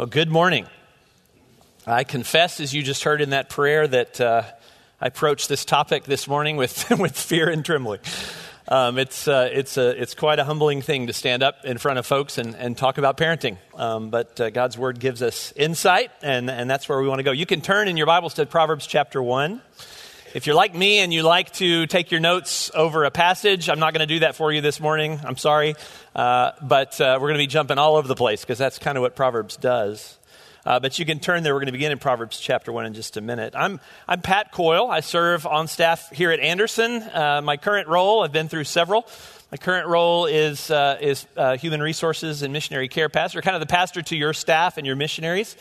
Well, good morning. I confess, as you just heard in that prayer, that uh, I approached this topic this morning with, with fear and trembling. Um, it's, uh, it's, a, it's quite a humbling thing to stand up in front of folks and, and talk about parenting. Um, but uh, God's Word gives us insight, and, and that's where we want to go. You can turn in your Bibles to Proverbs chapter 1. If you're like me and you like to take your notes over a passage, I'm not going to do that for you this morning. I'm sorry. Uh, but uh, we're going to be jumping all over the place because that's kind of what Proverbs does. Uh, but you can turn there. We're going to begin in Proverbs chapter 1 in just a minute. I'm, I'm Pat Coyle. I serve on staff here at Anderson. Uh, my current role, I've been through several. My current role is, uh, is uh, human resources and missionary care pastor, kind of the pastor to your staff and your missionaries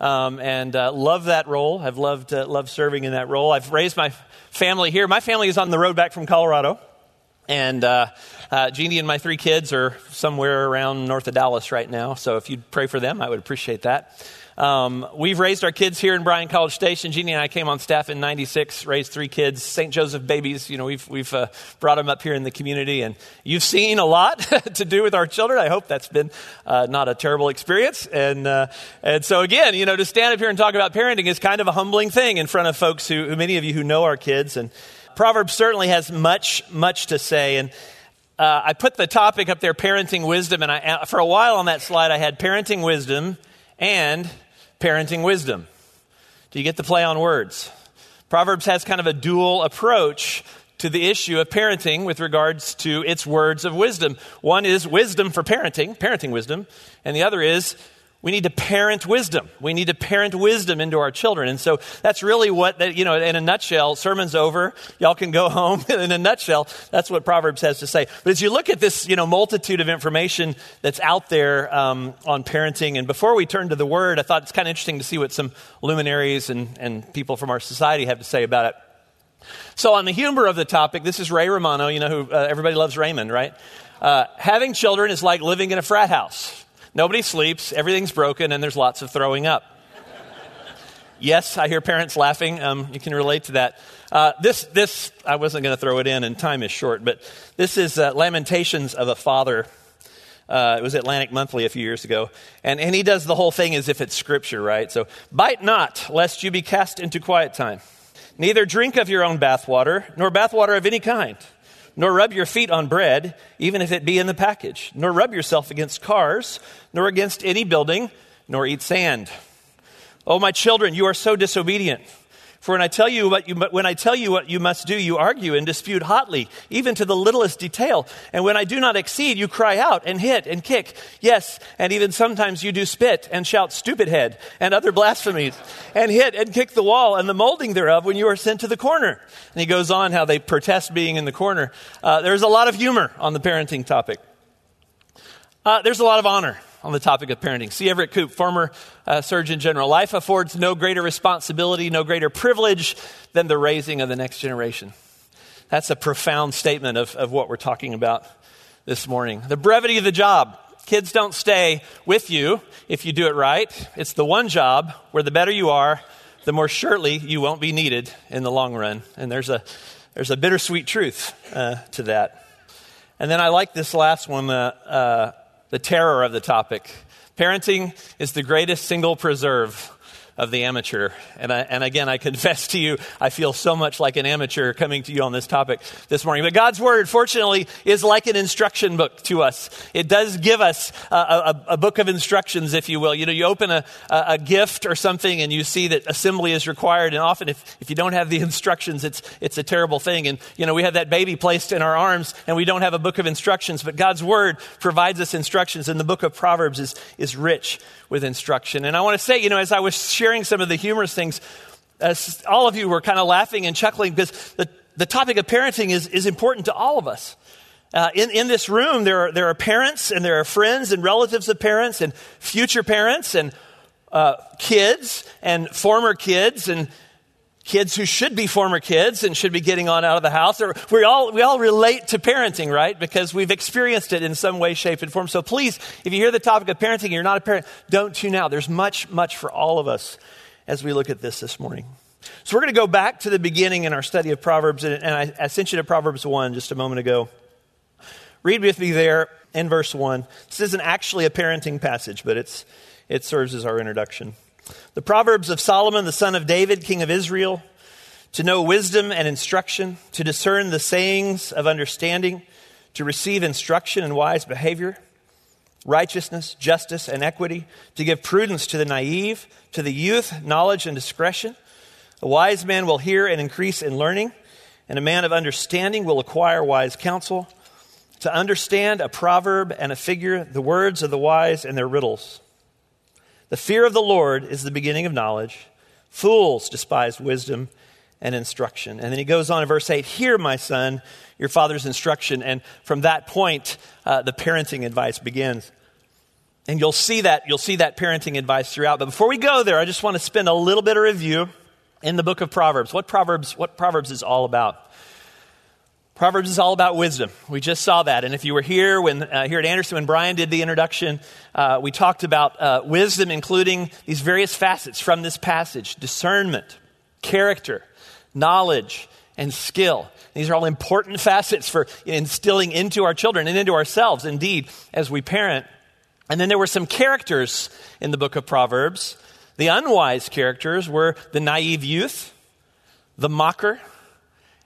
um, and uh, love that role. I've loved, uh, loved serving in that role. I've raised my family here. My family is on the road back from Colorado. And uh, uh, Jeannie and my three kids are somewhere around north of Dallas right now. So if you'd pray for them, I would appreciate that. Um, we've raised our kids here in Bryan College Station. Jeannie and I came on staff in '96, raised three kids, St. Joseph babies. You know, we've we've uh, brought them up here in the community, and you've seen a lot to do with our children. I hope that's been uh, not a terrible experience. And uh, and so again, you know, to stand up here and talk about parenting is kind of a humbling thing in front of folks who, who many of you who know our kids. And Proverbs certainly has much much to say. And uh, I put the topic up there, parenting wisdom, and I, for a while on that slide, I had parenting wisdom and parenting wisdom. Do you get the play on words? Proverbs has kind of a dual approach to the issue of parenting with regards to its words of wisdom. One is wisdom for parenting, parenting wisdom, and the other is we need to parent wisdom. We need to parent wisdom into our children. And so that's really what, that, you know, in a nutshell, sermon's over. Y'all can go home. in a nutshell, that's what Proverbs has to say. But as you look at this, you know, multitude of information that's out there um, on parenting, and before we turn to the word, I thought it's kind of interesting to see what some luminaries and, and people from our society have to say about it. So, on the humor of the topic, this is Ray Romano. You know who uh, everybody loves Raymond, right? Uh, having children is like living in a frat house. Nobody sleeps, everything's broken, and there's lots of throwing up. yes, I hear parents laughing. Um, you can relate to that. Uh, this, this, I wasn't going to throw it in, and time is short, but this is uh, Lamentations of a Father. Uh, it was Atlantic Monthly a few years ago. And, and he does the whole thing as if it's scripture, right? So, bite not, lest you be cast into quiet time. Neither drink of your own bathwater, nor bathwater of any kind nor rub your feet on bread, even if it be in the package, nor rub yourself against cars, nor against any building, nor eat sand. Oh, my children, you are so disobedient. For when I tell you what you, when I tell you what you must do, you argue and dispute hotly, even to the littlest detail. And when I do not exceed, you cry out and hit and kick. Yes, and even sometimes you do spit and shout stupid head and other blasphemies and hit and kick the wall and the molding thereof when you are sent to the corner. And he goes on how they protest being in the corner. Uh, there's a lot of humor on the parenting topic. Uh, there's a lot of honor on the topic of parenting. C. Everett Koop, former uh, Surgeon General. Life affords no greater responsibility, no greater privilege than the raising of the next generation. That's a profound statement of, of what we're talking about this morning. The brevity of the job. Kids don't stay with you if you do it right. It's the one job where the better you are, the more surely you won't be needed in the long run. And there's a, there's a bittersweet truth uh, to that. And then I like this last one. Uh, uh the terror of the topic. Parenting is the greatest single preserve of the amateur. And, I, and again, I confess to you, I feel so much like an amateur coming to you on this topic this morning. But God's Word, fortunately, is like an instruction book to us. It does give us a, a, a book of instructions, if you will. You know, you open a, a, gift or something and you see that assembly is required. And often, if, if you don't have the instructions, it's, it's a terrible thing. And, you know, we have that baby placed in our arms and we don't have a book of instructions. But God's Word provides us instructions. And the book of Proverbs is, is rich with instruction. And I want to say, you know, as I was sharing some of the humorous things, as all of you were kind of laughing and chuckling because the, the topic of parenting is, is important to all of us. Uh, in, in this room, there are, there are parents and there are friends and relatives of parents and future parents and uh, kids and former kids and kids who should be former kids and should be getting on out of the house. Or we all, we all relate to parenting, right? Because we've experienced it in some way, shape, and form. So please, if you hear the topic of parenting and you're not a parent, don't tune out. There's much, much for all of us as we look at this this morning. So we're going to go back to the beginning in our study of Proverbs, and I, I sent you to Proverbs 1 just a moment ago. Read with me there in verse 1. This isn't actually a parenting passage, but it's, it serves as our introduction. The Proverbs of Solomon, the son of David, king of Israel, to know wisdom and instruction, to discern the sayings of understanding, to receive instruction in wise behavior, righteousness, justice, and equity, to give prudence to the naive, to the youth, knowledge and discretion. A wise man will hear and increase in learning, and a man of understanding will acquire wise counsel. To understand a proverb and a figure, the words of the wise and their riddles. The fear of the Lord is the beginning of knowledge. Fools despise wisdom and instruction. And then he goes on in verse 8 Hear, my son, your father's instruction. And from that point, uh, the parenting advice begins. And you'll see that you'll see that parenting advice throughout. But before we go there, I just want to spend a little bit of review in the book of Proverbs. What Proverbs what Proverbs is all about. Proverbs is all about wisdom. We just saw that. And if you were here when uh, here at Anderson when Brian did the introduction, uh, we talked about uh, wisdom, including these various facets from this passage: discernment, character, knowledge, and skill. These are all important facets for instilling into our children and into ourselves, indeed, as we parent. And then there were some characters in the book of Proverbs. The unwise characters were the naive youth, the mocker,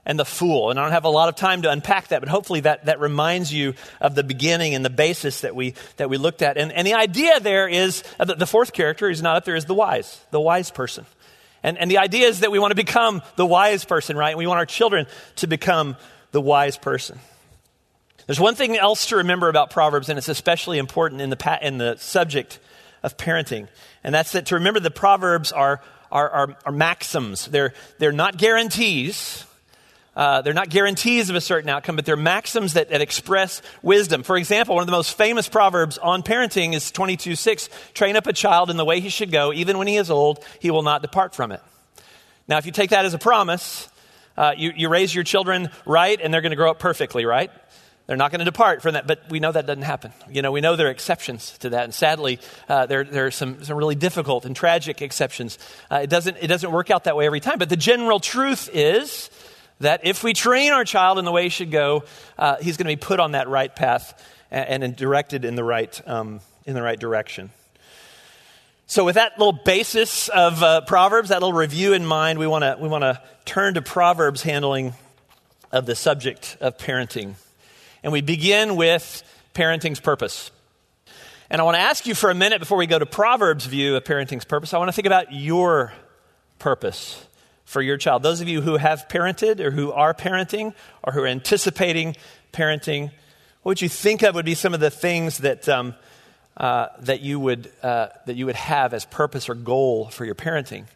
and the fool. And I don't have a lot of time to unpack that, but hopefully that, that reminds you of the beginning and the basis that we, that we looked at. And, and the idea there is uh, the fourth character who's not up there is the wise, the wise person. And, and the idea is that we want to become the wise person, right? We want our children to become the wise person. There's one thing else to remember about Proverbs, and it's especially important in the, in the subject of parenting, and that's that to remember the Proverbs are, are, are, are maxims. They're, they're not guarantees, uh, they're not guarantees of a certain outcome, but they're maxims that, that, express wisdom. For example, one of the most famous proverbs on parenting is 22 6 Train up a child in the way he should go, even when he is old, he will not depart from it. Now, if you take that as a promise, uh, you, you raise your children right, and they're going to grow up perfectly, right? They're not going to depart from that, but we know that doesn't happen. You know, we know there are exceptions to that, and sadly, uh, there, there are some, some really difficult and tragic exceptions. Uh, it, doesn't, it doesn't work out that way every time, but the general truth is that if we train our child in the way he should go, uh, he's going to be put on that right path and, and directed in the right, um, in the right direction. So, with that little basis of uh, Proverbs, that little review in mind, we want to we want to turn to Proverbs handling of the subject of parenting, and we begin with parenting's purpose. And I want to ask you for a minute before we go to Proverbs' view of parenting's purpose. I want to think about your purpose for your child. Those of you who have parented or who are parenting or who are anticipating parenting, what would you think of would be some of the things that, um, uh, that, you would, uh, that you would have as purpose or goal for your parenting?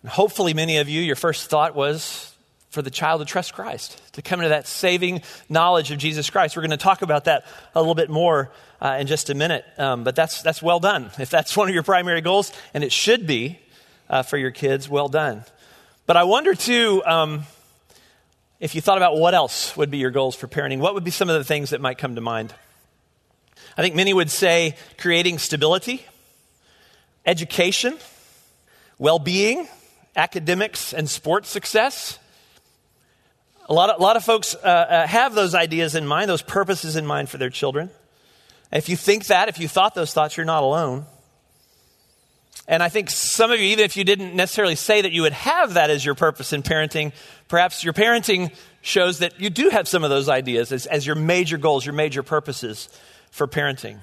And hopefully, many of you, your first thought was for the child to trust Christ, to come into that saving knowledge of Jesus Christ. We're going to talk about that a little bit more uh, in just a minute, um, but that's, that's well done. If that's one of your primary goals, and it should be uh, for your kids, well done. But I wonder too, um, if you thought about what else would be your goals for parenting, what would be some of the things that might come to mind? I think many would say creating stability, education, well being, academics, and sports success. A lot of, a lot of folks uh, uh, have those ideas in mind, those purposes in mind for their children. If you think that, if you thought those thoughts, you're not alone. And I think some of you, even if you didn't necessarily say that you would have that as your purpose in parenting, perhaps your parenting shows that you do have some of those ideas as, as your major goals, your major purposes for parenting.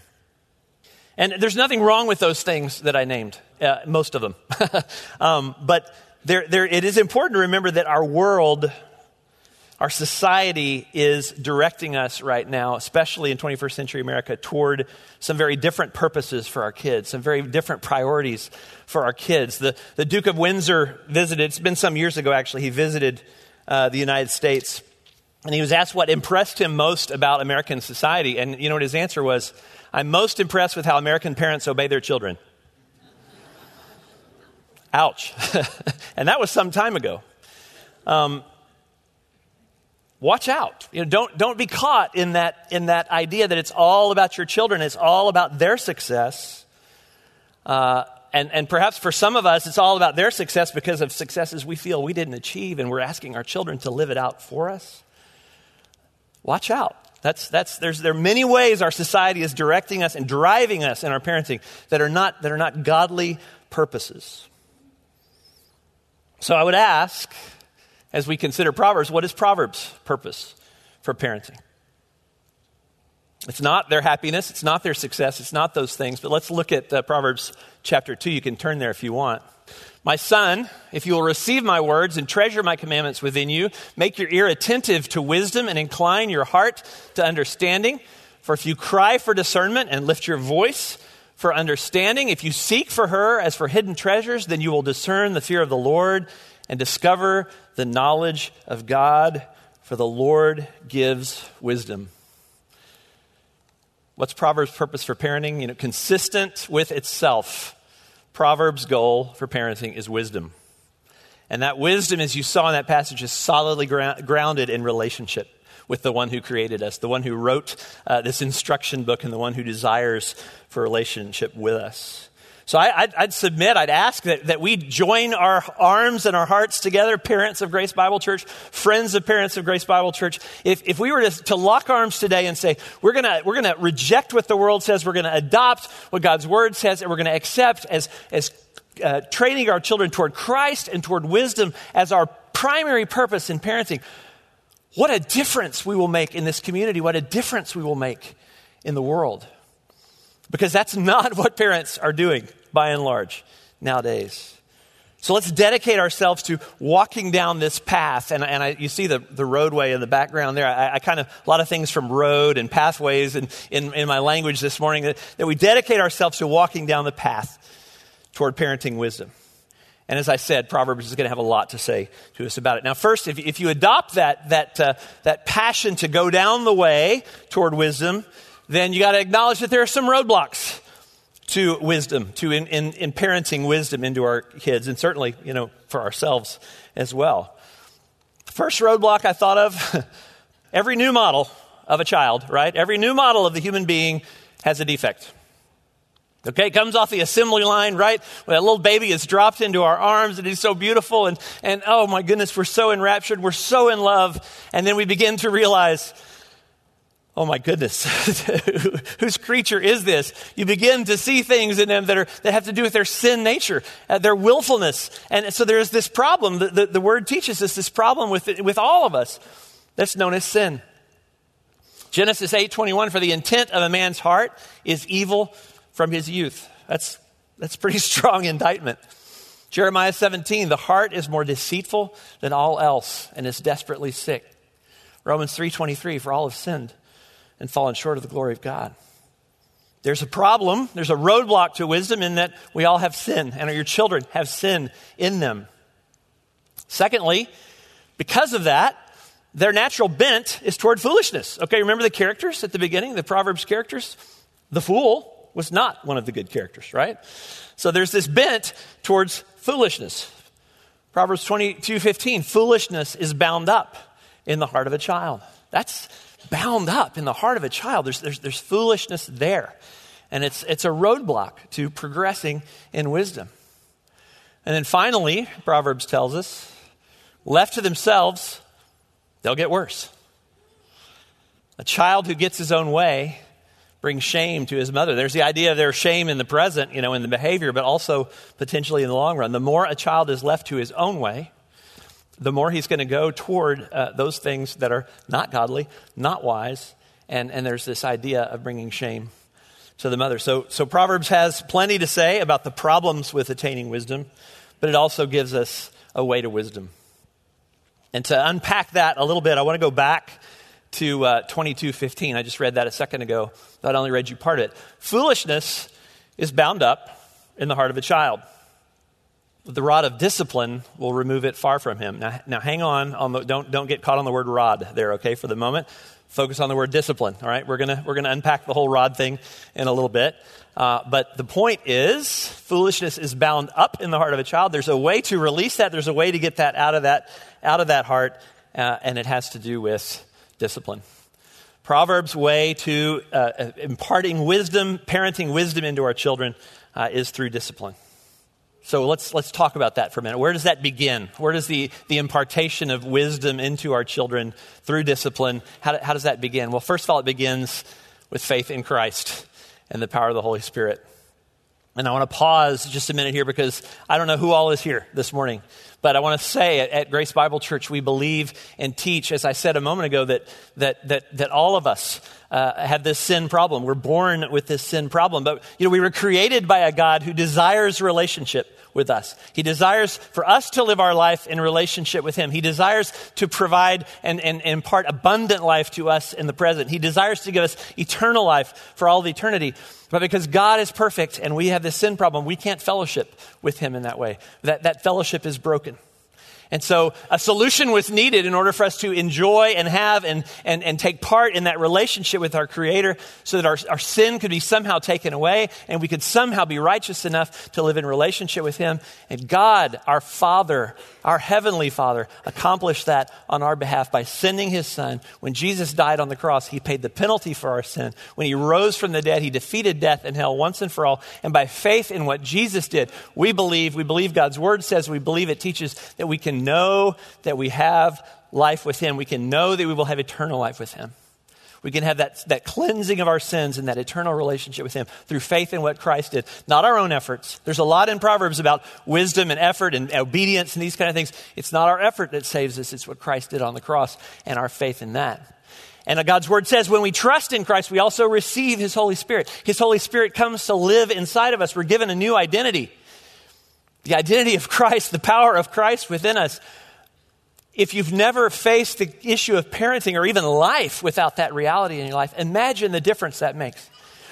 And there's nothing wrong with those things that I named, uh, most of them. um, but there, there, it is important to remember that our world our society is directing us right now, especially in 21st century America, toward some very different purposes for our kids, some very different priorities for our kids. The, the Duke of Windsor visited, it's been some years ago actually, he visited uh, the United States. And he was asked what impressed him most about American society. And you know what his answer was? I'm most impressed with how American parents obey their children. Ouch. and that was some time ago. Um, watch out. You know, don't, don't be caught in that, in that idea that it's all about your children, it's all about their success. Uh, and, and perhaps for some of us, it's all about their success because of successes we feel we didn't achieve, and we're asking our children to live it out for us. Watch out. That's, that's, there's, there are many ways our society is directing us and driving us in our parenting that are not, that are not godly purposes. So I would ask, as we consider Proverbs, what is Proverbs' purpose for parenting? It's not their happiness, it's not their success, it's not those things, but let's look at uh, Proverbs chapter 2. You can turn there if you want. My son, if you will receive my words and treasure my commandments within you, make your ear attentive to wisdom and incline your heart to understanding. For if you cry for discernment and lift your voice for understanding, if you seek for her as for hidden treasures, then you will discern the fear of the Lord and discover the knowledge of God, for the Lord gives wisdom. What's Proverbs' purpose for parenting? You know, consistent with itself Proverbs' goal for parenting is wisdom. And that wisdom, as you saw in that passage, is solidly grounded in relationship with the one who created us, the one who wrote uh, this instruction book, and the one who desires for relationship with us. So I, would submit, I'd ask that, that we join our arms and our hearts together, parents of Grace Bible Church, friends of parents of Grace Bible Church. If, if we were to, to lock arms today and say, we're going we're gonna reject what the world says, we're going to adopt what God's Word says, and we're going to accept as, as uh, training our children toward Christ and toward wisdom as our primary purpose in parenting, what a difference we will make in this community, what a difference we will make in the world. Because that's not what parents are doing by and large nowadays. So let's dedicate ourselves to walking down this path. And, and I, you see the, the roadway in the background there. I, I, kind of, a lot of things from road and pathways in, in my language this morning that, that we dedicate ourselves to walking down the path toward parenting wisdom. And as I said, Proverbs is going to have a lot to say to us about it. Now, first, if, if you adopt that, that, uh, that passion to go down the way toward wisdom, then you got to acknowledge that there are some roadblocks to wisdom, to in, in, in, parenting wisdom into our kids, and certainly, you know, for ourselves as well. First roadblock I thought of every new model of a child, right? Every new model of the human being has a defect. Okay, comes off the assembly line, right? When that little baby is dropped into our arms and he's so beautiful, and, and oh my goodness, we're so enraptured, we're so in love, and then we begin to realize oh my goodness, whose creature is this? You begin to see things in them that, are, that have to do with their sin nature, uh, their willfulness. And so there's this problem. The, the, the word teaches us this problem with, with all of us that's known as sin. Genesis 8:21 for the intent of a man's heart is evil from his youth. That's that's pretty strong indictment. Jeremiah 17 the heart is more deceitful than all else and is desperately sick. Romans 3:23 for all have sinned and fallen short of the glory of God. There's a problem, there's a roadblock to wisdom in that we all have sin, and your children have sin in them. Secondly, because of that, their natural bent is toward foolishness. Okay, remember the characters at the beginning, the Proverbs characters? The fool was not one of the good characters, right? So there's this bent towards foolishness. Proverbs 22 15, foolishness is bound up in the heart of a child. That's bound up in the heart of a child. There's, there's, there's foolishness there. And it's, it's a roadblock to progressing in wisdom. And then finally, Proverbs tells us left to themselves, they'll get worse. A child who gets his own way brings shame to his mother. There's the idea of their shame in the present, you know, in the behavior, but also potentially in the long run. The more a child is left to his own way, the more he's going to go toward uh, those things that are not godly, not wise, and, and there's this idea of bringing shame to the mother. So, so Proverbs has plenty to say about the problems with attaining wisdom, but it also gives us a way to wisdom. And to unpack that a little bit, I want to go back to uh, 22:15. I just read that a second ago, but I only read you part of it. Foolishness is bound up in the heart of a child the rod of discipline will remove it far from him. Now, now hang on, on the, don't, don't get caught on the word rod there, okay, for the moment. Focus on the word discipline, all right? We're going we're gonna unpack the whole rod thing in a little bit. Uh, but the point is, foolishness is bound up in the heart of a child. There's a way to release that. There's a way to get that out of that, out of that heart, uh, and it has to do with discipline. Proverbs' way to uh, imparting wisdom, parenting wisdom into our children, uh, is through discipline So let's, let's talk about that for a minute. Where does that begin? Where does the, the impartation of wisdom into our children through discipline, how, how does that begin? Well, first of all, it begins with faith in Christ and the power of the Holy Spirit. And I want to pause just a minute here because I don't know who all is here this morning. But I want to say at, Grace Bible Church, we believe and teach, as I said a moment ago, that, that, that, that all of us uh, have this sin problem. We're born with this sin problem. But, you know, we were created by a God who desires relationship with us. He desires for us to live our life in relationship with Him. He desires to provide and, and, and impart abundant life to us in the present. He desires to give us eternal life for all of eternity. But because God is perfect and we have this sin problem, we can't fellowship with Him in that way. That, that fellowship is broken. And so a solution was needed in order for us to enjoy and have and, and, and take part in that relationship with our Creator so that our, our sin could be somehow taken away and we could somehow be righteous enough to live in relationship with Him. And God, our Father, our Heavenly Father, accomplished that on our behalf by sending His Son. When Jesus died on the cross, He paid the penalty for our sin. When He rose from the dead, He defeated death and hell once and for all. And by faith in what Jesus did, we believe, we believe God's Word says, we believe it teaches that we can know that we have life with Him. We can know that we will have eternal life with Him. We can have that, that cleansing of our sins and that eternal relationship with Him through faith in what Christ did, not our own efforts. There's a lot in Proverbs about wisdom and effort and obedience and these kind of things. It's not our effort that saves us, it's what Christ did on the cross and our faith in that. And God's word says when we trust in Christ, we also receive His Holy Spirit. His Holy Spirit comes to live inside of us. We're given a new identity the identity of Christ, the power of Christ within us. If you've never faced the issue of parenting or even life without that reality in your life, imagine the difference that makes.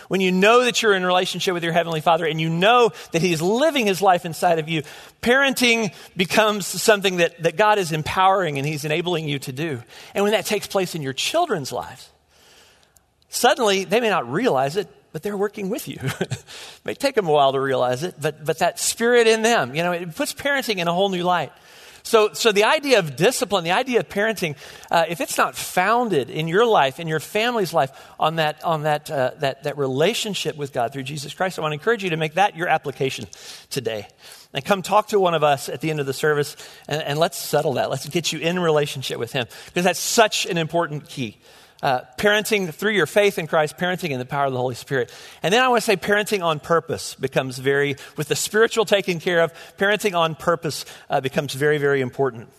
When you know that you're in relationship with your Heavenly Father and you know that He is living His life inside of you, parenting becomes something that, that God is empowering and He's enabling you to do. And when that takes place in your children's lives, suddenly they may not realize it, but they're working with you. it may take them a while to realize it, but, but that spirit in them, you know, it puts parenting in a whole new light. So, so the idea of discipline, the idea of parenting, uh, if it's not founded in your life, in your family's life, on that, on that, uh, that, that relationship with God through Jesus Christ, I want to encourage you to make that your application today. And come talk to one of us at the end of the service, and, and let's settle that. Let's get you in relationship with Him, because that's such an important key uh, parenting through your faith in Christ, parenting in the power of the Holy Spirit. And then I want to say parenting on purpose becomes very, with the spiritual taken care of, parenting on purpose uh, becomes very, very important.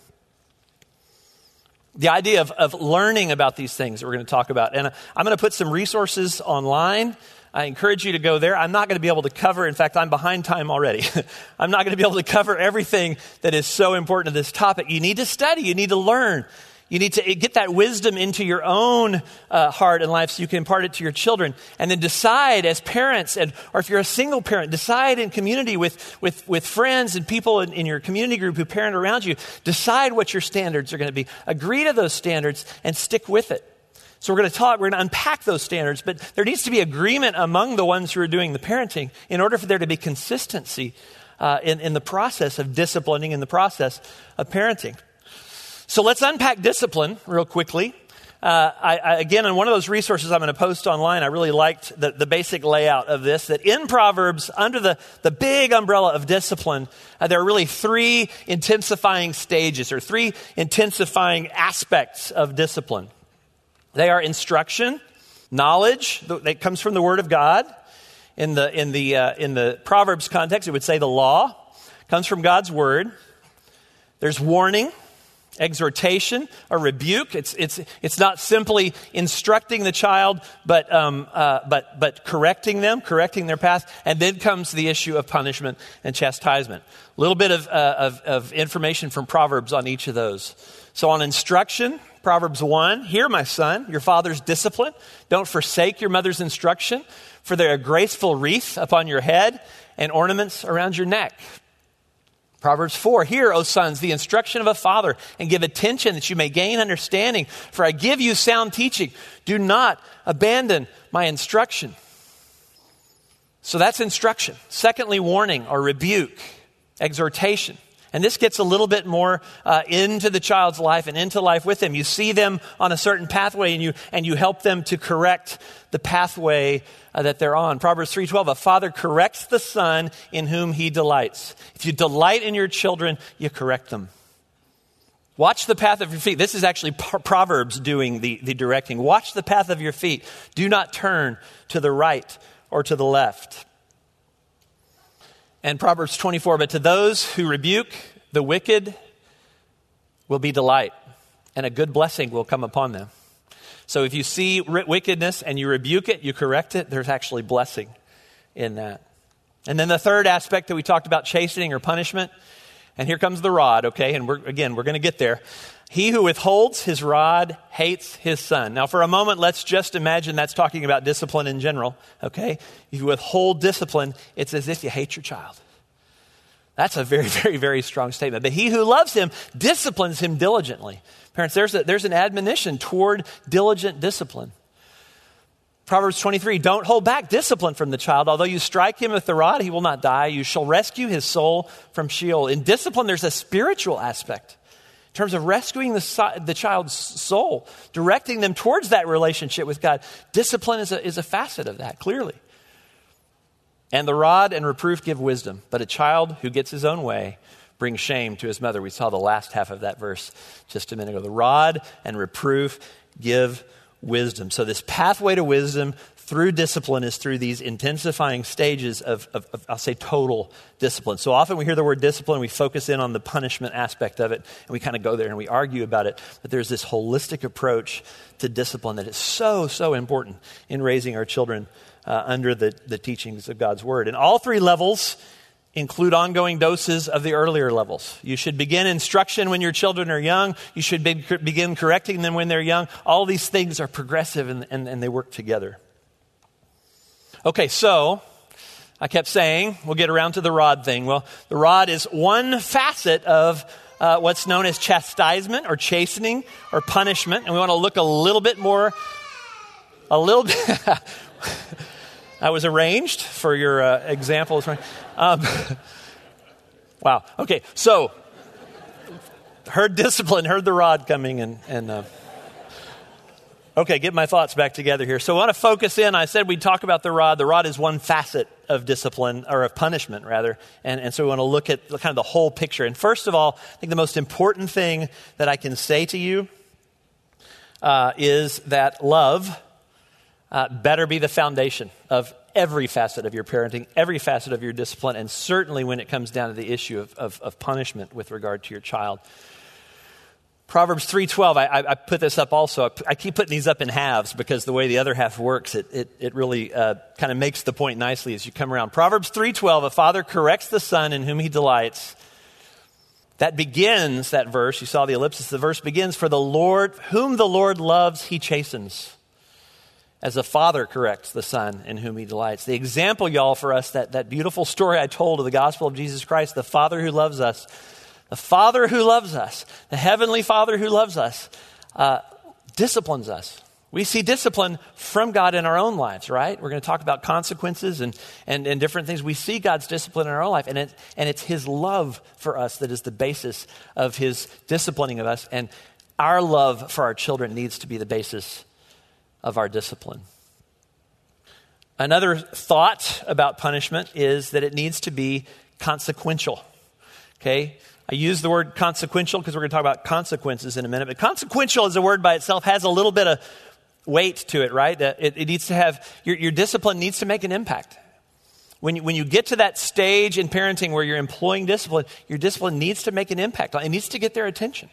The idea of, of learning about these things that we're going to talk about. And I'm going to put some resources online. I encourage you to go there. I'm not going to be able to cover, in fact, I'm behind time already. I'm not going to be able to cover everything that is so important to this topic. You need to study, you need to learn. You need to get that wisdom into your own uh, heart and life so you can impart it to your children. And then decide as parents, and, or if you're a single parent, decide in community with, with, with friends and people in, in your community group who parent around you, decide what your standards are going to be. Agree to those standards and stick with it. So we're going to talk, we're going to unpack those standards, but there needs to be agreement among the ones who are doing the parenting in order for there to be consistency uh, in, in the process of disciplining, in the process of parenting. So let's unpack discipline real quickly. Uh, I, I, again, in one of those resources I'm going to post online, I really liked the, the basic layout of this. That in Proverbs, under the, the big umbrella of discipline, uh, there are really three intensifying stages or three intensifying aspects of discipline. They are instruction, knowledge that comes from the Word of God. In the, in the, uh, in the Proverbs context, it would say the law comes from God's Word. There's warning exhortation or rebuke. It's, it's, it's not simply instructing the child, but, um, uh, but, but correcting them, correcting their path. And then comes the issue of punishment and chastisement. A little bit of, uh, of, of information from Proverbs on each of those. So on instruction, Proverbs 1, Hear, my son, your father's discipline. Don't forsake your mother's instruction, for they are a graceful wreath upon your head and ornaments around your neck. Proverbs 4 Hear, O sons, the instruction of a father, and give attention that you may gain understanding. For I give you sound teaching. Do not abandon my instruction. So that's instruction. Secondly, warning or rebuke, exhortation. And this gets a little bit more uh, into the child's life and into life with them. You see them on a certain pathway and you, and you help them to correct the pathway uh, that they're on. Proverbs 3.12, a father corrects the son in whom he delights. If you delight in your children, you correct them. Watch the path of your feet. This is actually Proverbs doing the, the directing. Watch the path of your feet. Do not turn to the right or to the left. And Proverbs 24, but to those who rebuke the wicked will be delight, and a good blessing will come upon them. So if you see wickedness and you rebuke it, you correct it, there's actually blessing in that. And then the third aspect that we talked about chastening or punishment and here comes the rod, okay? And we're, again, we're going to get there. He who withholds his rod hates his son. Now, for a moment, let's just imagine that's talking about discipline in general, okay? If you withhold discipline, it's as if you hate your child. That's a very, very, very strong statement. But he who loves him disciplines him diligently. Parents, there's, a, there's an admonition toward diligent discipline. Proverbs 23 Don't hold back discipline from the child. Although you strike him with the rod, he will not die. You shall rescue his soul from Sheol. In discipline, there's a spiritual aspect terms of rescuing the, the child's soul, directing them towards that relationship with God. Discipline is a, is a facet of that, clearly. And the rod and reproof give wisdom, but a child who gets his own way brings shame to his mother. We saw the last half of that verse just a minute ago. The rod and reproof give wisdom. So, this pathway to wisdom through discipline is through these intensifying stages of, of, of, I'll say, total discipline. So often we hear the word discipline, we focus in on the punishment aspect of it, and we kind of go there and we argue about it. But there's this holistic approach to discipline that is so, so important in raising our children uh, under the, the teachings of God's Word. And all three levels include ongoing doses of the earlier levels. You should begin instruction when your children are young. You should be, begin correcting them when they're young. All these things are progressive and, and, and they work together. Okay, so I kept saying, we'll get around to the rod thing. Well, the rod is one facet of uh, what's known as chastisement or chastening or punishment. And we want to look a little bit more, a little bit. I was arranged for your uh, examples. Um, wow. Okay. So, heard discipline, heard the rod coming, and, and uh, okay, get my thoughts back together here. So, I want to focus in. I said we'd talk about the rod. The rod is one facet of discipline, or of punishment, rather. And, and so, we want to look at kind of the whole picture. And first of all, I think the most important thing that I can say to you uh, is that love uh, better be the foundation of every facet of your parenting, every facet of your discipline, and certainly when it comes down to the issue of, of, of punishment with regard to your child. Proverbs 3.12, I, I, put this up also. I keep putting these up in halves because the way the other half works, it, it, it really uh, kind of makes the point nicely as you come around. Proverbs 3.12, a father corrects the son in whom he delights. That begins, that verse, you saw the ellipsis, the verse begins, for the Lord, whom the Lord loves, he chastens as a father corrects the son in whom he delights. The example, y'all, for us, that, that beautiful story I told of the gospel of Jesus Christ, the father who loves us, the father who loves us, the heavenly father who loves us, uh, disciplines us. We see discipline from God in our own lives, right? We're going to talk about consequences and, and, and different things. We see God's discipline in our own life, and, it, and it's His love for us that is the basis of His disciplining of us. And our love for our children needs to be the basis of our discipline. Another thought about punishment is that it needs to be consequential. Okay? I use the word consequential because we're going to talk about consequences in a minute. But consequential as a word by itself has a little bit of weight to it, right? It, it needs to have, your, your discipline needs to make an impact. When you, when you get to that stage in parenting where you're employing discipline, your discipline needs to make an impact. It needs to get their attention.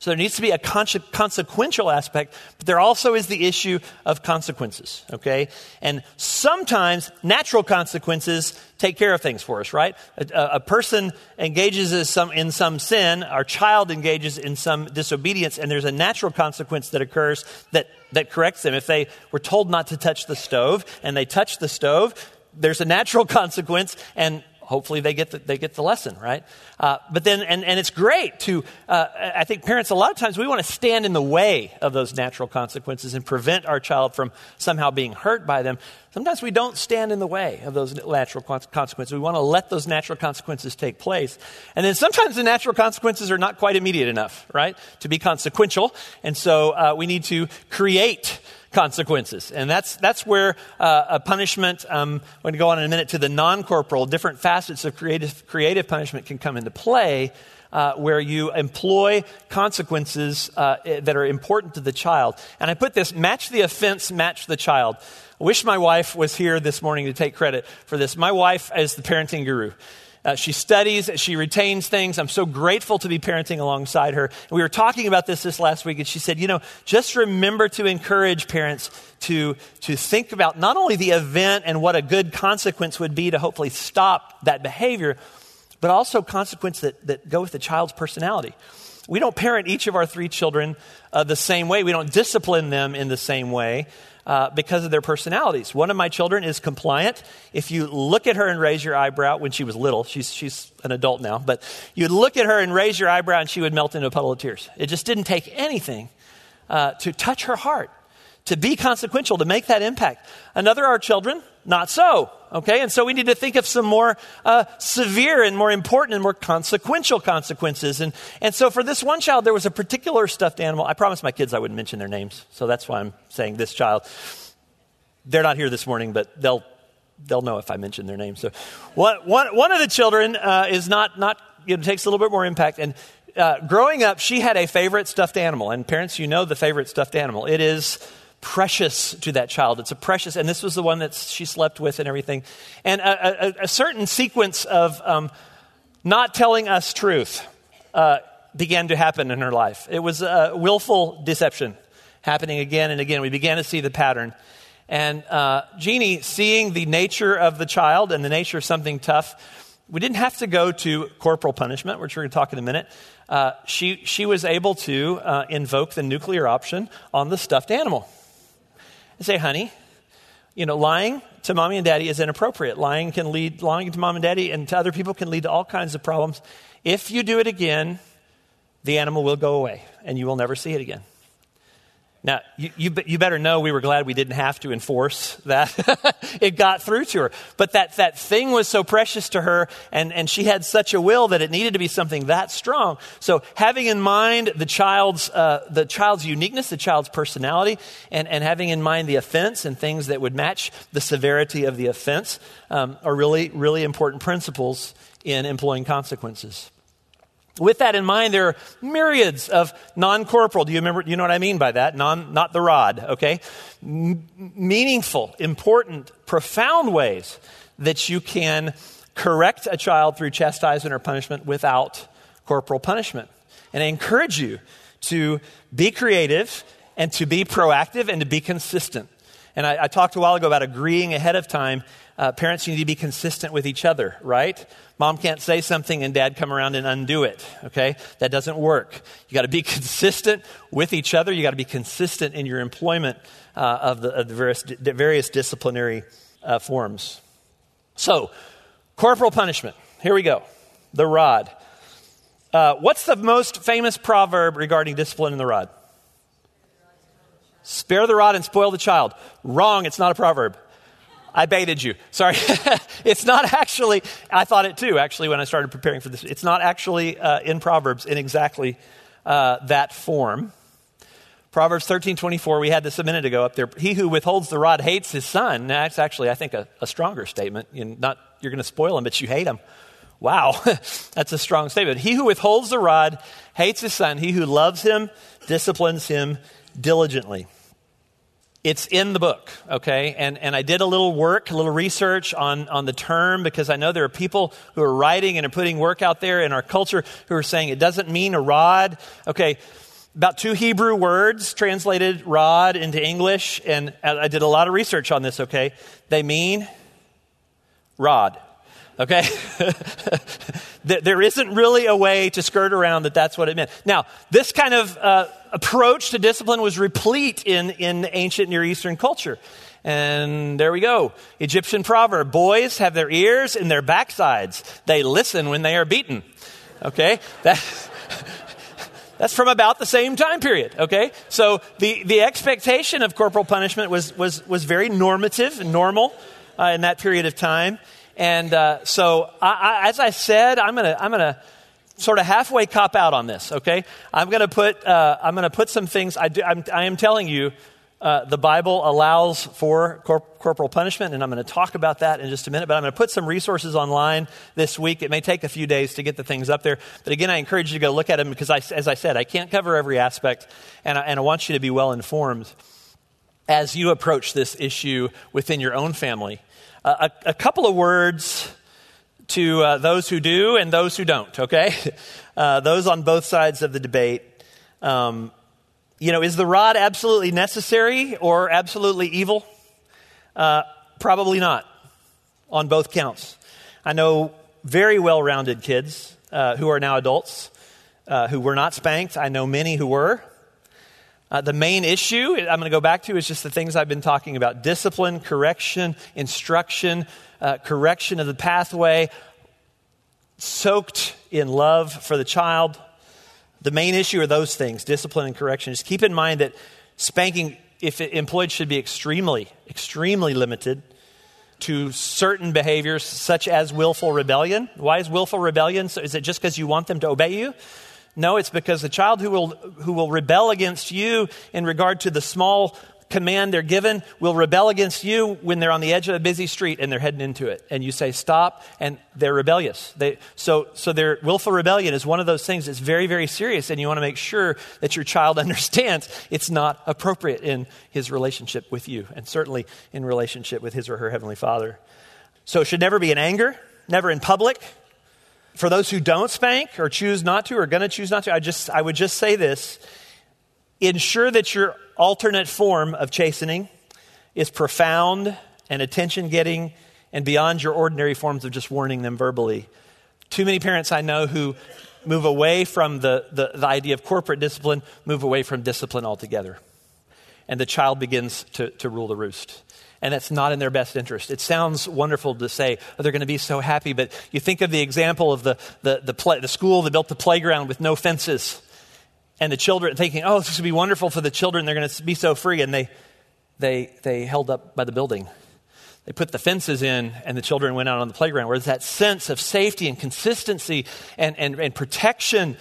So there needs to be a consequential aspect, but there also is the issue of consequences, okay? And sometimes natural consequences take care of things for us, right? A, a person engages in some, in some sin, our child engages in some disobedience, and there's a natural consequence that occurs that, that corrects them. If they were told not to touch the stove and they touch the stove, there's a natural consequence, and hopefully they get the, they get the lesson, right? Uh, but then, and, and it's great to, uh, I think parents, a lot of times we want to stand in the way of those natural consequences and prevent our child from somehow being hurt by them. Sometimes we don't stand in the way of those natural consequences. We want to let those natural consequences take place. And then sometimes the natural consequences are not quite immediate enough, right, to be consequential. And so uh, we need to create consequences. And that's, that's where uh, a punishment, um, I'm going to go on in a minute to the non corporal, different facets of creative, creative punishment can come into play. Uh, where you employ consequences uh, that are important to the child. And I put this match the offense, match the child. I wish my wife was here this morning to take credit for this. My wife is the parenting guru. Uh, she studies, she retains things. I'm so grateful to be parenting alongside her. And we were talking about this this last week, and she said, You know, just remember to encourage parents to, to think about not only the event and what a good consequence would be to hopefully stop that behavior, but also consequences that, that go with the child's personality. We don't parent each of our three children uh, the same way, we don't discipline them in the same way uh, because of their personalities. One of my children is compliant. If you look at her and raise your eyebrow, when she was little, she's, she's an adult now, but you'd look at her and raise your eyebrow and she would melt into a puddle of tears. It just didn't take anything uh, to touch her heart to be consequential, to make that impact. Another, of our children, not so. Okay, and so we need to think of some more uh, severe and more important and more consequential consequences. And, and so for this one child, there was a particular stuffed animal. I promised my kids I wouldn't mention their names, so that's why I'm saying this child. They're not here this morning, but they'll, they'll know if I mention their names. So one, one, one of the children uh, is not, not you know, takes a little bit more impact. And uh, growing up, she had a favorite stuffed animal. And parents, you know the favorite stuffed animal. It is precious to that child. It's a precious, and this was the one that she slept with and everything. And a, a, a certain sequence of um, not telling us truth uh, began to happen in her life. It was a willful deception happening again and again. We began to see the pattern. And uh, Jeannie, seeing the nature of the child and the nature of something tough, we didn't have to go to corporal punishment, which we're going to talk in a minute. Uh, she, she was able to uh, invoke the nuclear option on the stuffed animal and say, honey, you know, lying to mommy and daddy is inappropriate. Lying can lead, lying to mom and daddy and to other people can lead to all kinds of problems. If you do it again, the animal will go away and you will never see it again. Now, you, you, you, better know we were glad we didn't have to enforce that. it got through to her. But that, that thing was so precious to her, and, and she had such a will that it needed to be something that strong. So, having in mind the child's, uh, the child's uniqueness, the child's personality, and, and having in mind the offense and things that would match the severity of the offense um, are really, really important principles in employing consequences. With that in mind, there are myriads of non-corporal. Do you remember? You know what I mean by that? Non, not the rod. Okay, M- meaningful, important, profound ways that you can correct a child through chastisement or punishment without corporal punishment. And I encourage you to be creative and to be proactive and to be consistent. And I, I talked a while ago about agreeing ahead of time. Uh, parents need to be consistent with each other, right? Mom can't say something and dad come around and undo it, okay? That doesn't work. You got to be consistent with each other. You got to be consistent in your employment uh, of, the, of, the, various, various disciplinary uh, forms. So, corporal punishment. Here we go. The rod. Uh, what's the most famous proverb regarding discipline in the rod? Spare the rod and spoil the child. Wrong, it's not a proverb. I baited you. Sorry. it's not actually, I thought it too, actually, when I started preparing for this. It's not actually uh, in Proverbs in exactly uh, that form. Proverbs 13 24, we had this a minute ago up there. He who withholds the rod hates his son. Now, that's actually, I think, a, a stronger statement. You're, not, you're going to spoil him, but you hate him. Wow, that's a strong statement. He who withholds the rod hates his son. He who loves him disciplines him diligently. It's in the book, okay? And, and I did a little work, a little research on, on the term because I know there are people who are writing and are putting work out there in our culture who are saying it doesn't mean a rod. Okay, about two Hebrew words translated rod into English, and uh, I did a lot of research on this, okay? They mean rod, okay? there isn't really a way to skirt around that that's what it meant. Now, this kind of uh, approach to discipline was replete in, in ancient Near Eastern culture. And there we go. Egyptian proverb boys have their ears in their backsides, they listen when they are beaten. Okay? That. That's from about the same time period, okay? So the, the expectation of corporal punishment was, was, was very normative and normal uh, in that period of time. And uh, so, I, I, as I said, I'm going to I'm gonna sort of halfway cop out on this, okay? I'm going to put, uh, I'm to put some things, I, do, I'm, I am telling you, uh, the Bible allows for corp- corporal punishment, and I'm going to talk about that in just a minute. But I'm going to put some resources online this week. It may take a few days to get the things up there. But again, I encourage you to go look at them because, I, as I said, I can't cover every aspect, and I, and I want you to be well informed as you approach this issue within your own family. A, a, couple of words to uh, those who do and those who don't, okay? Uh, those on both sides of the debate. Um, you know, is the rod absolutely necessary or absolutely evil? Uh, probably not on both counts. I know very well rounded kids uh, who are now adults uh, who were not spanked. I know many who were. Uh, the main issue I'm going to go back to is just the things I've been talking about discipline, correction, instruction, uh, correction of the pathway, soaked in love for the child, the main issue are those things discipline and correction. Just keep in mind that spanking, if employed, should be extremely, extremely limited to certain behaviors such as willful rebellion. Why is willful rebellion? So is it just because you want them to obey you? No, it's because the child who will, who will rebel against you in regard to the small command they're given will rebel against you when they're on the edge of a busy street and they're heading into it. And you say, stop, and they're rebellious. They, so, so their willful rebellion is one of those things that's very, very serious, and you want to make sure that your child understands it's not appropriate in his relationship with you, and certainly in relationship with his or her Heavenly Father. So it should never be in anger, never in public. For those who don't spank or choose not to or going to choose not to, I, just, I would just say this ensure that your alternate form of chastening is profound and attention getting and beyond your ordinary forms of just warning them verbally. Too many parents I know who move away from the, the, the, idea of corporate discipline, move away from discipline altogether. And the child begins to, to rule the roost. And that's not in their best interest. It sounds wonderful to say, oh, they're going to be so happy, but you think of the example of the, the, the, play, the school that built the playground with no fences and the children thinking, oh, this would be wonderful for the children. They're going to be so free. And they, they, they held up by the building. They put the fences in, and the children went out on the playground. Where that sense of safety and consistency and, and, and protection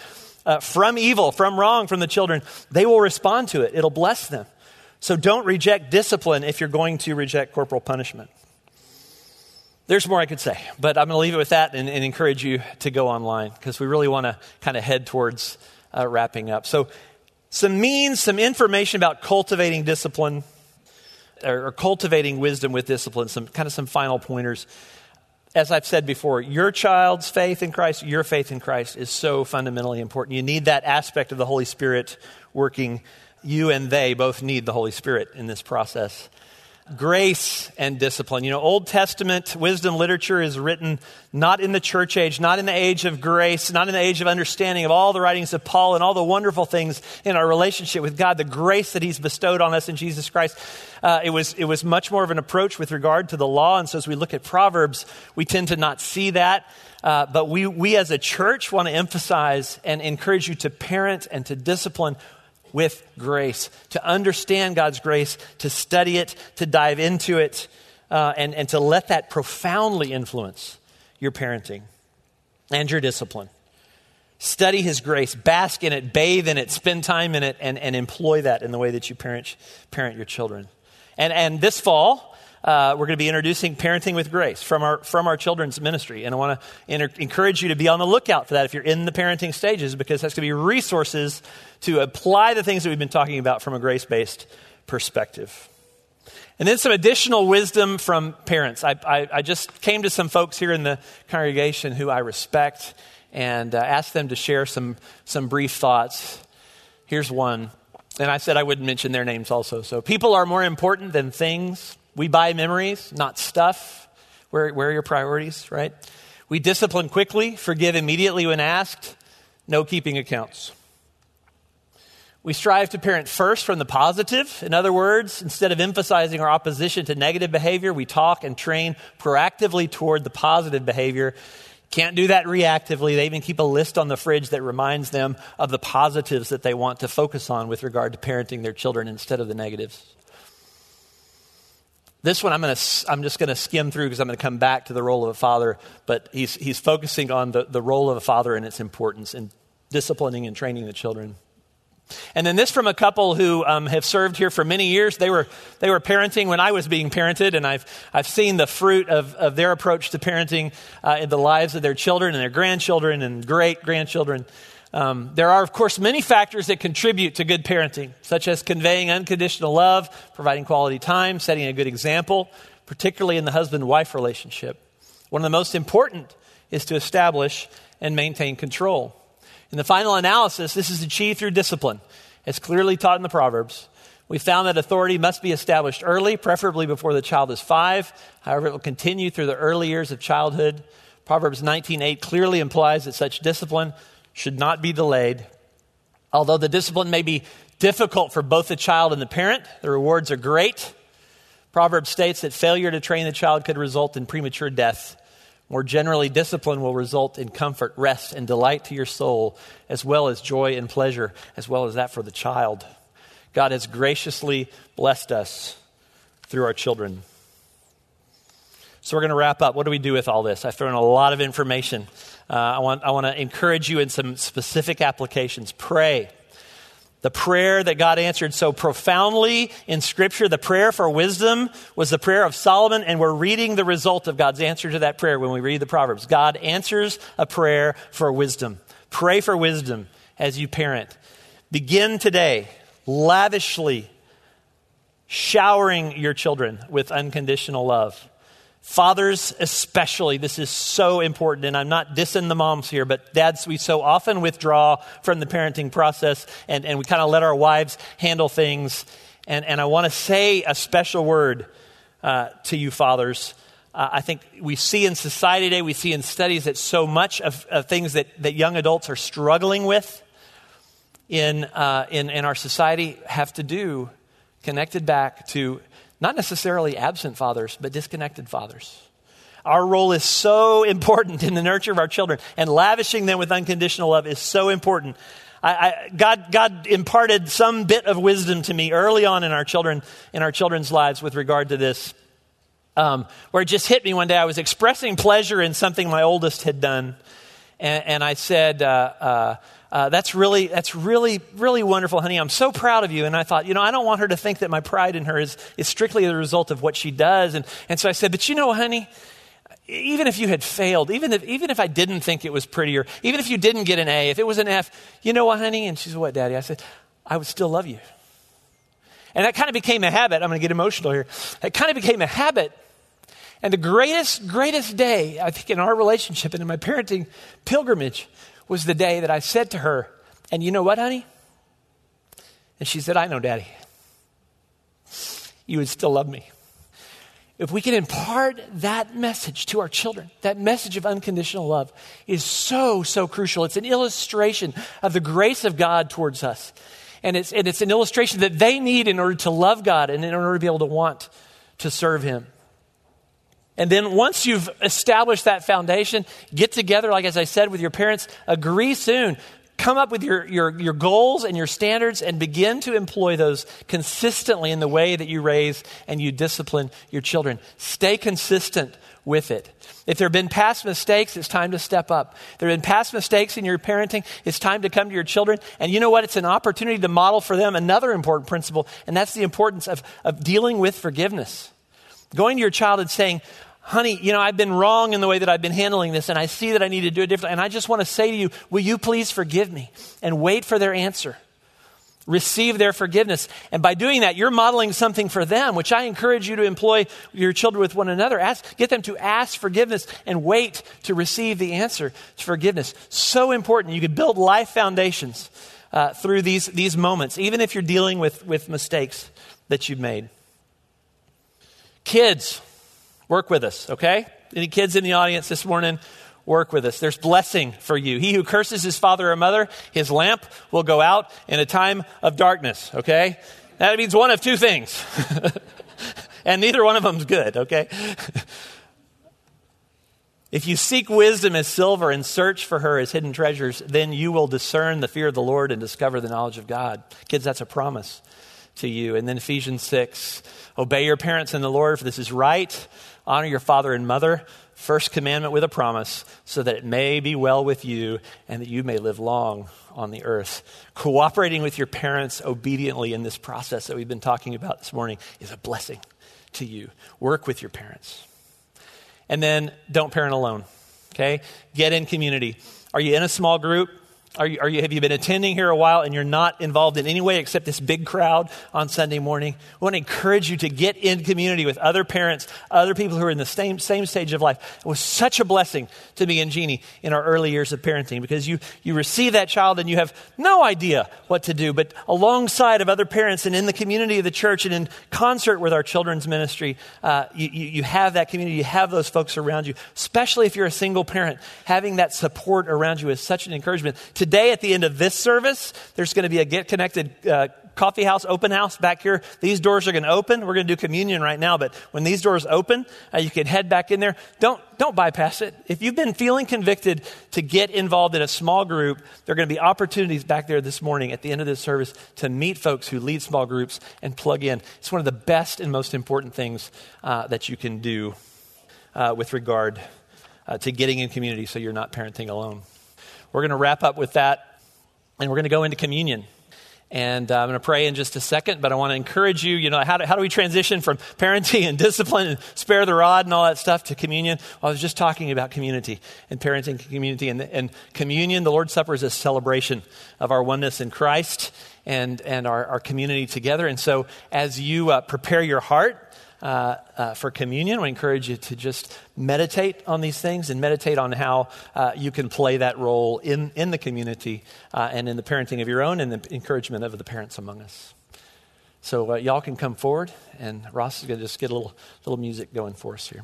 uh, from evil, from wrong, from the children, they will respond to it. It'll bless them. So don't reject discipline if you're going to reject corporal punishment. There's more I could say, but I'm going to leave it with that and, and encourage you to go online because we really want to kind of head towards uh, wrapping up. So, some means, some information about cultivating discipline or, or cultivating wisdom with discipline, some kind of some final pointers. As I've said before, your child's faith in Christ, your faith in Christ is so fundamentally important. You need that aspect of the Holy Spirit working. You and they both need the Holy Spirit in this process grace and discipline. You know, Old Testament wisdom literature is written not in the church age, not in the age of grace, not in the age of understanding of all the writings of Paul and all the wonderful things in our relationship with God, the grace that He's bestowed on us in Jesus Christ. Uh, it, was, it was much more of an approach with regard to the law. And so as we look at Proverbs, we tend to not see that. Uh, but we, we as a church want to emphasize and encourage you to parent and to discipline with grace, to understand God's grace, to study it, to dive into it, uh, and, and to let that profoundly influence your parenting and your discipline. Study His grace, bask in it, bathe in it, spend time in it, and, and employ that in the way that you parent, parent your children. And, and this fall, uh, we're going to be introducing Parenting with Grace from our, from our children's ministry. And I want to inter- encourage you to be on the lookout for that if you're in the parenting stages, because that's going to be resources to apply the things that we've been talking about from a grace based perspective. And then some additional wisdom from parents. I, I, I, just came to some folks here in the congregation who I respect and uh, asked them to share some, some brief thoughts. Here's one. And I said I wouldn't mention their names also. So, people are more important than things. We buy memories, not stuff. Where, where are your priorities, right? We discipline quickly, forgive immediately when asked, no keeping accounts. We strive to parent first from the positive. In other words, instead of emphasizing our opposition to negative behavior, we talk and train proactively toward the positive behavior. Can't do that reactively. They even keep a list on the fridge that reminds them of the positives that they want to focus on with regard to parenting their children instead of the negatives. This one I'm, gonna, I'm just going to skim through because I'm going to come back to the role of a father, but he's, he's focusing on the, the role of a father and its importance in disciplining and training the children. And then this from a couple who um, have served here for many years. They were, they were parenting when I was being parented, and I've, I've seen the fruit of, of their approach to parenting uh, in the lives of their children and their grandchildren and great grandchildren. Um, there are, of course, many factors that contribute to good parenting, such as conveying unconditional love, providing quality time, setting a good example, particularly in the husband wife relationship. One of the most important is to establish and maintain control. In the final analysis, this is achieved through discipline, as clearly taught in the Proverbs. We found that authority must be established early, preferably before the child is five. However, it will continue through the early years of childhood. Proverbs 19:8 clearly implies that such discipline should not be delayed. Although the discipline may be difficult for both the child and the parent, the rewards are great. Proverbs states that failure to train the child could result in premature death. More generally, discipline will result in comfort, rest, and delight to your soul, as well as joy and pleasure, as well as that for the child. God has graciously blessed us through our children. So we're going to wrap up. What do we do with all this? I've thrown a lot of information. Uh, I, want, I want to encourage you in some specific applications. Pray. The prayer that God answered so profoundly in Scripture, the prayer for wisdom, was the prayer of Solomon, and we're reading the result of God's answer to that prayer when we read the Proverbs. God answers a prayer for wisdom. Pray for wisdom as you parent. Begin today lavishly showering your children with unconditional love. Fathers, especially, this is so important, and I'm not dissing the moms here, but dads, we so often withdraw from the parenting process and, and we kind of let our wives handle things. And, and I want to say a special word uh, to you, fathers. Uh, I think we see in society today, we see in studies that so much of, of things that, that young adults are struggling with in, uh, in, in our society have to do, connected back to not necessarily absent fathers, but disconnected fathers. Our role is so important in the nurture of our children, and lavishing them with unconditional love is so important. I, I, God, God imparted some bit of wisdom to me early on in our children, in our children's lives with regard to this, um, where it just hit me one day. I was expressing pleasure in something my oldest had done, and, and I said, uh, uh, uh, that's really, that's really, really wonderful, honey. I'm so proud of you. And I thought, you know, I don't want her to think that my pride in her is, is strictly the result of what she does. And, and so I said, but you know, honey, even if you had failed, even if, even if I didn't think it was prettier, even if you didn't get an A, if it was an F, you know what, honey? And she said, what, daddy? I said, I would still love you. And that kind of became a habit. I'm going to get emotional here. It kind of became a habit. And the greatest, greatest day, I think, in our relationship and in my parenting pilgrimage was the day that I said to her, And you know what, honey? And she said, I know, Daddy. You would still love me. If we can impart that message to our children, that message of unconditional love is so, so crucial. It's an illustration of the grace of God towards us. And it's, and it's an illustration that they need in order to love God and in order to be able to want to serve Him. And then once you've established that foundation, get together, like as I said, with your parents, agree soon. Come up with your, your, your goals and your standards and begin to employ those consistently in the way that you raise and you discipline your children. Stay consistent with it. If there have been past mistakes, it's time to step up. If there have been past mistakes in your parenting, it's time to come to your children. And you know what? It's an opportunity to model for them another important principle, and that's the importance of, of dealing with forgiveness. Going to your child and saying, honey, you know, I've been wrong in the way that I've been handling this, and I see that I need to do it differently. And I just want to say to you, will you please forgive me? And wait for their answer. Receive their forgiveness. And by doing that, you're modeling something for them, which I encourage you to employ your children with one another. Ask, get them to ask forgiveness and wait to receive the answer to forgiveness. So important. You can build life foundations uh, through these, these moments, even if you're dealing with, with mistakes that you've made. Kids, Work with us, okay? Any kids in the audience this morning? work with us. There's blessing for you. He who curses his father or mother, his lamp will go out in a time of darkness, okay? That means one of two things. and neither one of them is good, okay? If you seek wisdom as silver and search for her as hidden treasures, then you will discern the fear of the Lord and discover the knowledge of God. Kids, that's a promise to you. And then Ephesians 6 Obey your parents in the Lord, for this is right. Honor your father and mother. First commandment with a promise, so that it may be well with you and that you may live long on the earth. Cooperating with your parents obediently in this process that we've been talking about this morning is a blessing to you. Work with your parents. And then don't parent alone. Okay? Get in community. Are you in a small group? Are you, are you, have you been attending here a while and you're not involved in any way except this big crowd on Sunday morning? We want to encourage you to get in community with other parents, other people who are in the same, same stage of life. It was such a blessing to me and Jeannie in our early years of parenting because you, you receive that child and you have no idea what to do. But alongside of other parents and in the community of the church and in concert with our children's ministry, uh, you, you, you have that community, you have those folks around you, especially if you're a single parent. Having that support around you is such an encouragement. To Today, at the end of this service, there's going to be a Get Connected uh, coffee house, open house back here. These doors are going to open. We're going to do communion right now, but when these doors open, uh, you can head back in there. Don't, don't bypass it. If you've been feeling convicted to get involved in a small group, there are going to be opportunities back there this morning at the end of this service to meet folks who lead small groups and plug in. It's one of the best and most important things uh, that you can do uh, with regard uh, to getting in community so you're not parenting alone. We're going to wrap up with that, and we're going to go into communion. And uh, I'm going to pray in just a second, but I want to encourage you. You know, how do, how do we transition from parenting and discipline and spare the rod and all that stuff to communion? Well, I was just talking about community and parenting community. And, and communion, the Lord's Supper, is a celebration of our oneness in Christ and, and our, our community together. And so, as you uh, prepare your heart uh, uh, for communion. We encourage you to just meditate on these things and meditate on how uh, you can play that role in, in the community uh, and in the parenting of your own and the encouragement of the parents among us. So, uh, y'all can come forward, and Ross is going to just get a little, little music going for us here.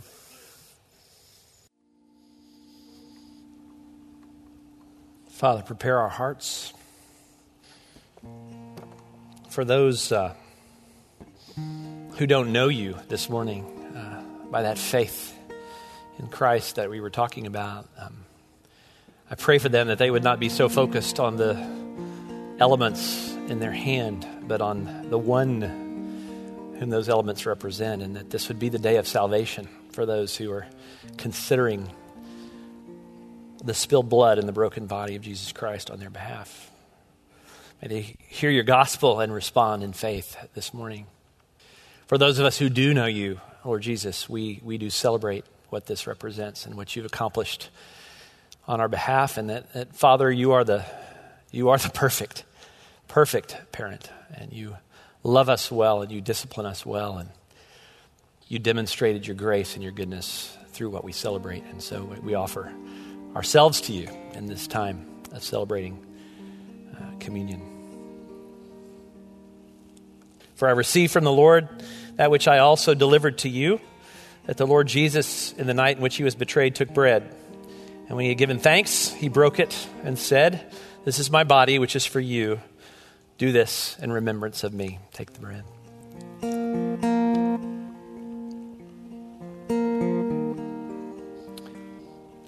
Father, prepare our hearts for those uh, who don't know you this morning uh, by that faith in Christ that we were talking about. Um, I pray for them that they would not be so focused on the elements in their hand, but on the one whom those elements represent, and that this would be the day of salvation for those who are considering the spilled blood and the broken body of Jesus Christ on their behalf. May they hear your gospel and respond in faith this morning. For those of us who do know you, Lord Jesus, we, we do celebrate what this represents and what you've accomplished on our behalf. And that, that, Father, you are, the, you are the perfect, perfect parent. And you love us well and you discipline us well. And you demonstrated your grace and your goodness through what we celebrate. And so we offer ourselves to you in this time of celebrating uh, communion. For I receive from the Lord that which I also delivered to you, that the Lord Jesus, in the night in which he was betrayed, took bread. And when he had given thanks, he broke it and said, This is my body, which is for you. Do this in remembrance of me. Take the bread.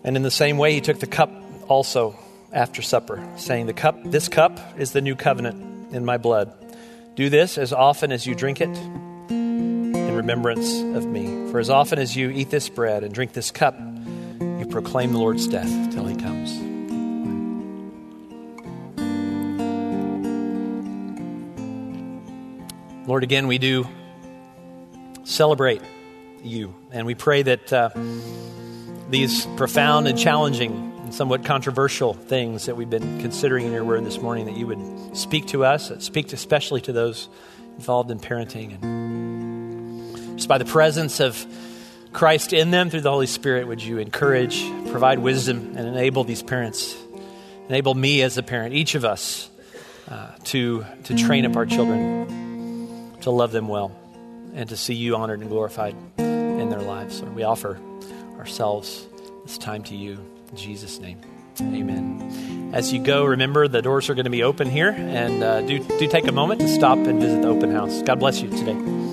And in the same way, he took the cup also after supper, saying, The cup, this cup is the new covenant in my blood. Do this as often as you drink it remembrance of me. For as often as you eat this bread and drink this cup, you proclaim the Lord's death till he comes. Lord, again, we do celebrate you, and we pray that uh, these profound and challenging and somewhat controversial things that we've been considering in your word this morning, that you would speak to us, speak especially to those involved in parenting. And just by the presence of Christ in them through the Holy Spirit, would you encourage, provide wisdom, and enable these parents, enable me as a parent, each of us, uh, to, to train up our children, to love them well, and to see you honored and glorified in their lives. We offer ourselves this time to you. In Jesus' name, amen. As you go, remember the doors are going to be open here, and uh, do, do take a moment to stop and visit the open house. God bless you today.